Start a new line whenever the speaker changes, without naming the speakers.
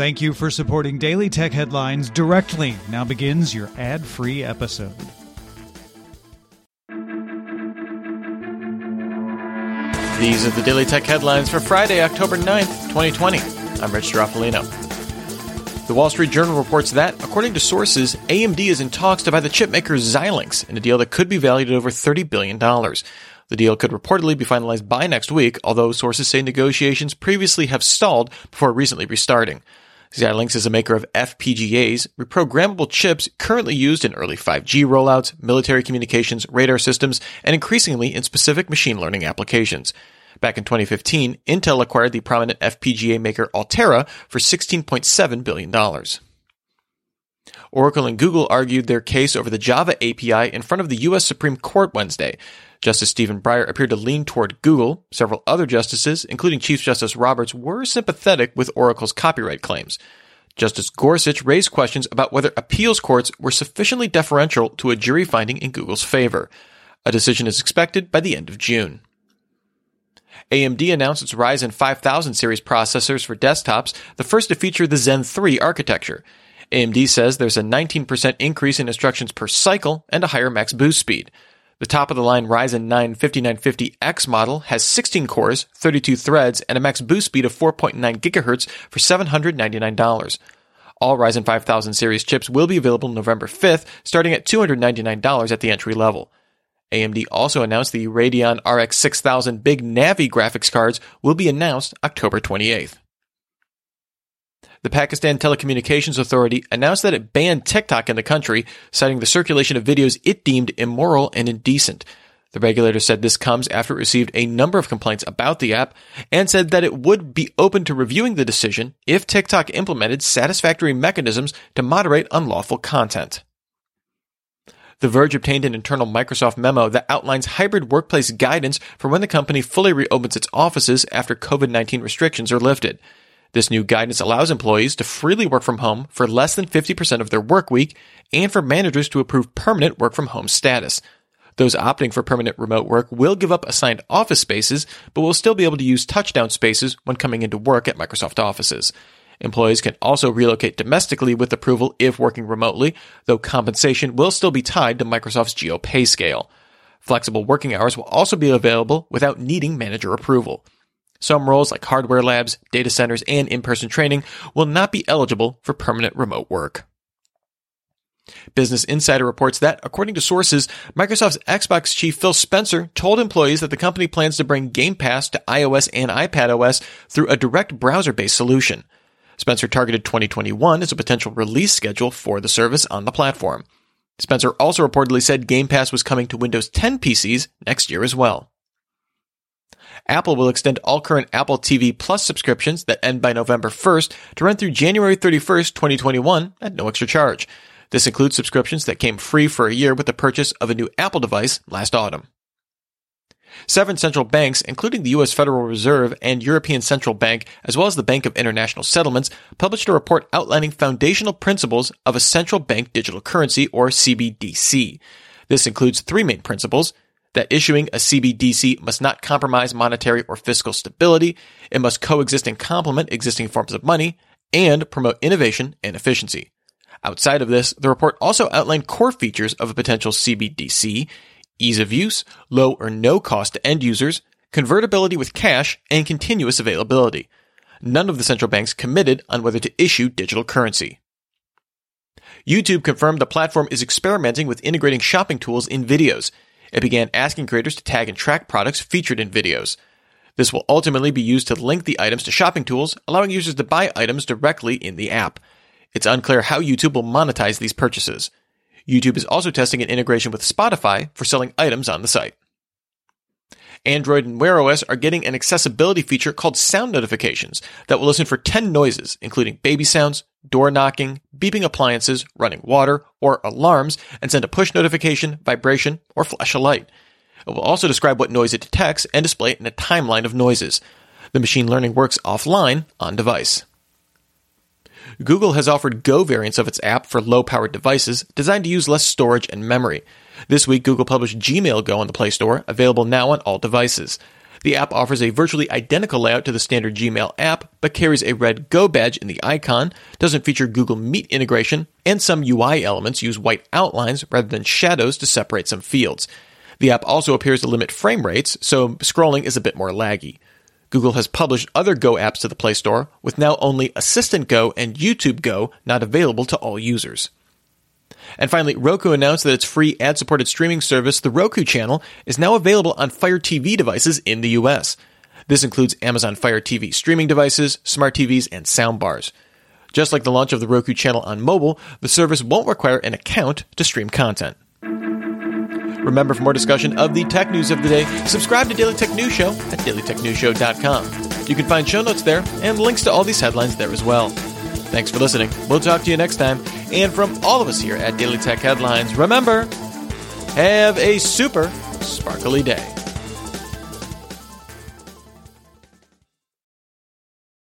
Thank you for supporting Daily Tech Headlines directly. Now begins your ad free episode.
These are the Daily Tech Headlines for Friday, October 9th, 2020. I'm Rich Stroffolino. The Wall Street Journal reports that, according to sources, AMD is in talks to buy the chipmaker Xilinx in a deal that could be valued at over $30 billion. The deal could reportedly be finalized by next week, although sources say negotiations previously have stalled before recently restarting. Xilinx is a maker of FPGAs, reprogrammable chips currently used in early 5G rollouts, military communications, radar systems, and increasingly in specific machine learning applications. Back in 2015, Intel acquired the prominent FPGA maker Altera for $16.7 billion. Oracle and Google argued their case over the Java API in front of the U.S. Supreme Court Wednesday. Justice Stephen Breyer appeared to lean toward Google. Several other justices, including Chief Justice Roberts, were sympathetic with Oracle's copyright claims. Justice Gorsuch raised questions about whether appeals courts were sufficiently deferential to a jury finding in Google's favor. A decision is expected by the end of June. AMD announced its Ryzen 5000 series processors for desktops, the first to feature the Zen 3 architecture. AMD says there's a 19% increase in instructions per cycle and a higher max boost speed. The top of the line Ryzen 9 5950X model has 16 cores, 32 threads, and a max boost speed of 4.9 GHz for $799. All Ryzen 5000 series chips will be available November 5th, starting at $299 at the entry level. AMD also announced the Radeon RX 6000 Big Navi graphics cards will be announced October 28th. The Pakistan Telecommunications Authority announced that it banned TikTok in the country, citing the circulation of videos it deemed immoral and indecent. The regulator said this comes after it received a number of complaints about the app and said that it would be open to reviewing the decision if TikTok implemented satisfactory mechanisms to moderate unlawful content. The Verge obtained an internal Microsoft memo that outlines hybrid workplace guidance for when the company fully reopens its offices after COVID 19 restrictions are lifted. This new guidance allows employees to freely work from home for less than 50% of their work week and for managers to approve permanent work from home status. Those opting for permanent remote work will give up assigned office spaces, but will still be able to use touchdown spaces when coming into work at Microsoft offices. Employees can also relocate domestically with approval if working remotely, though compensation will still be tied to Microsoft's Geo pay scale. Flexible working hours will also be available without needing manager approval. Some roles like hardware labs, data centers, and in-person training will not be eligible for permanent remote work. Business Insider reports that, according to sources, Microsoft's Xbox chief Phil Spencer told employees that the company plans to bring Game Pass to iOS and iPadOS through a direct browser-based solution. Spencer targeted 2021 as a potential release schedule for the service on the platform. Spencer also reportedly said Game Pass was coming to Windows 10 PCs next year as well. Apple will extend all current Apple TV Plus subscriptions that end by November 1st to run through January 31st, 2021 at no extra charge. This includes subscriptions that came free for a year with the purchase of a new Apple device last autumn. Seven central banks, including the U.S. Federal Reserve and European Central Bank, as well as the Bank of International Settlements, published a report outlining foundational principles of a central bank digital currency, or CBDC. This includes three main principles that issuing a CBDC must not compromise monetary or fiscal stability, it must coexist and complement existing forms of money, and promote innovation and efficiency. Outside of this, the report also outlined core features of a potential CBDC, ease of use, low or no cost to end users, convertibility with cash, and continuous availability. None of the central banks committed on whether to issue digital currency. YouTube confirmed the platform is experimenting with integrating shopping tools in videos. It began asking creators to tag and track products featured in videos. This will ultimately be used to link the items to shopping tools, allowing users to buy items directly in the app. It's unclear how YouTube will monetize these purchases. YouTube is also testing an integration with Spotify for selling items on the site. Android and Wear OS are getting an accessibility feature called sound notifications that will listen for 10 noises, including baby sounds, door knocking, beeping appliances, running water, or alarms, and send a push notification, vibration, or flash a light. It will also describe what noise it detects and display it in a timeline of noises. The machine learning works offline on device. Google has offered Go variants of its app for low powered devices designed to use less storage and memory. This week, Google published Gmail Go on the Play Store, available now on all devices. The app offers a virtually identical layout to the standard Gmail app, but carries a red Go badge in the icon, doesn't feature Google Meet integration, and some UI elements use white outlines rather than shadows to separate some fields. The app also appears to limit frame rates, so scrolling is a bit more laggy. Google has published other Go apps to the Play Store, with now only Assistant Go and YouTube Go not available to all users. And finally, Roku announced that its free ad supported streaming service, the Roku channel, is now available on Fire TV devices in the US. This includes Amazon Fire TV streaming devices, smart TVs, and soundbars. Just like the launch of the Roku channel on mobile, the service won't require an account to stream content. Remember, for more discussion of the tech news of the day, subscribe to Daily Tech News Show at dailytechnewsshow.com. You can find show notes there and links to all these headlines there as well. Thanks for listening. We'll talk to you next time. And from all of us here at Daily Tech Headlines, remember, have a super sparkly day.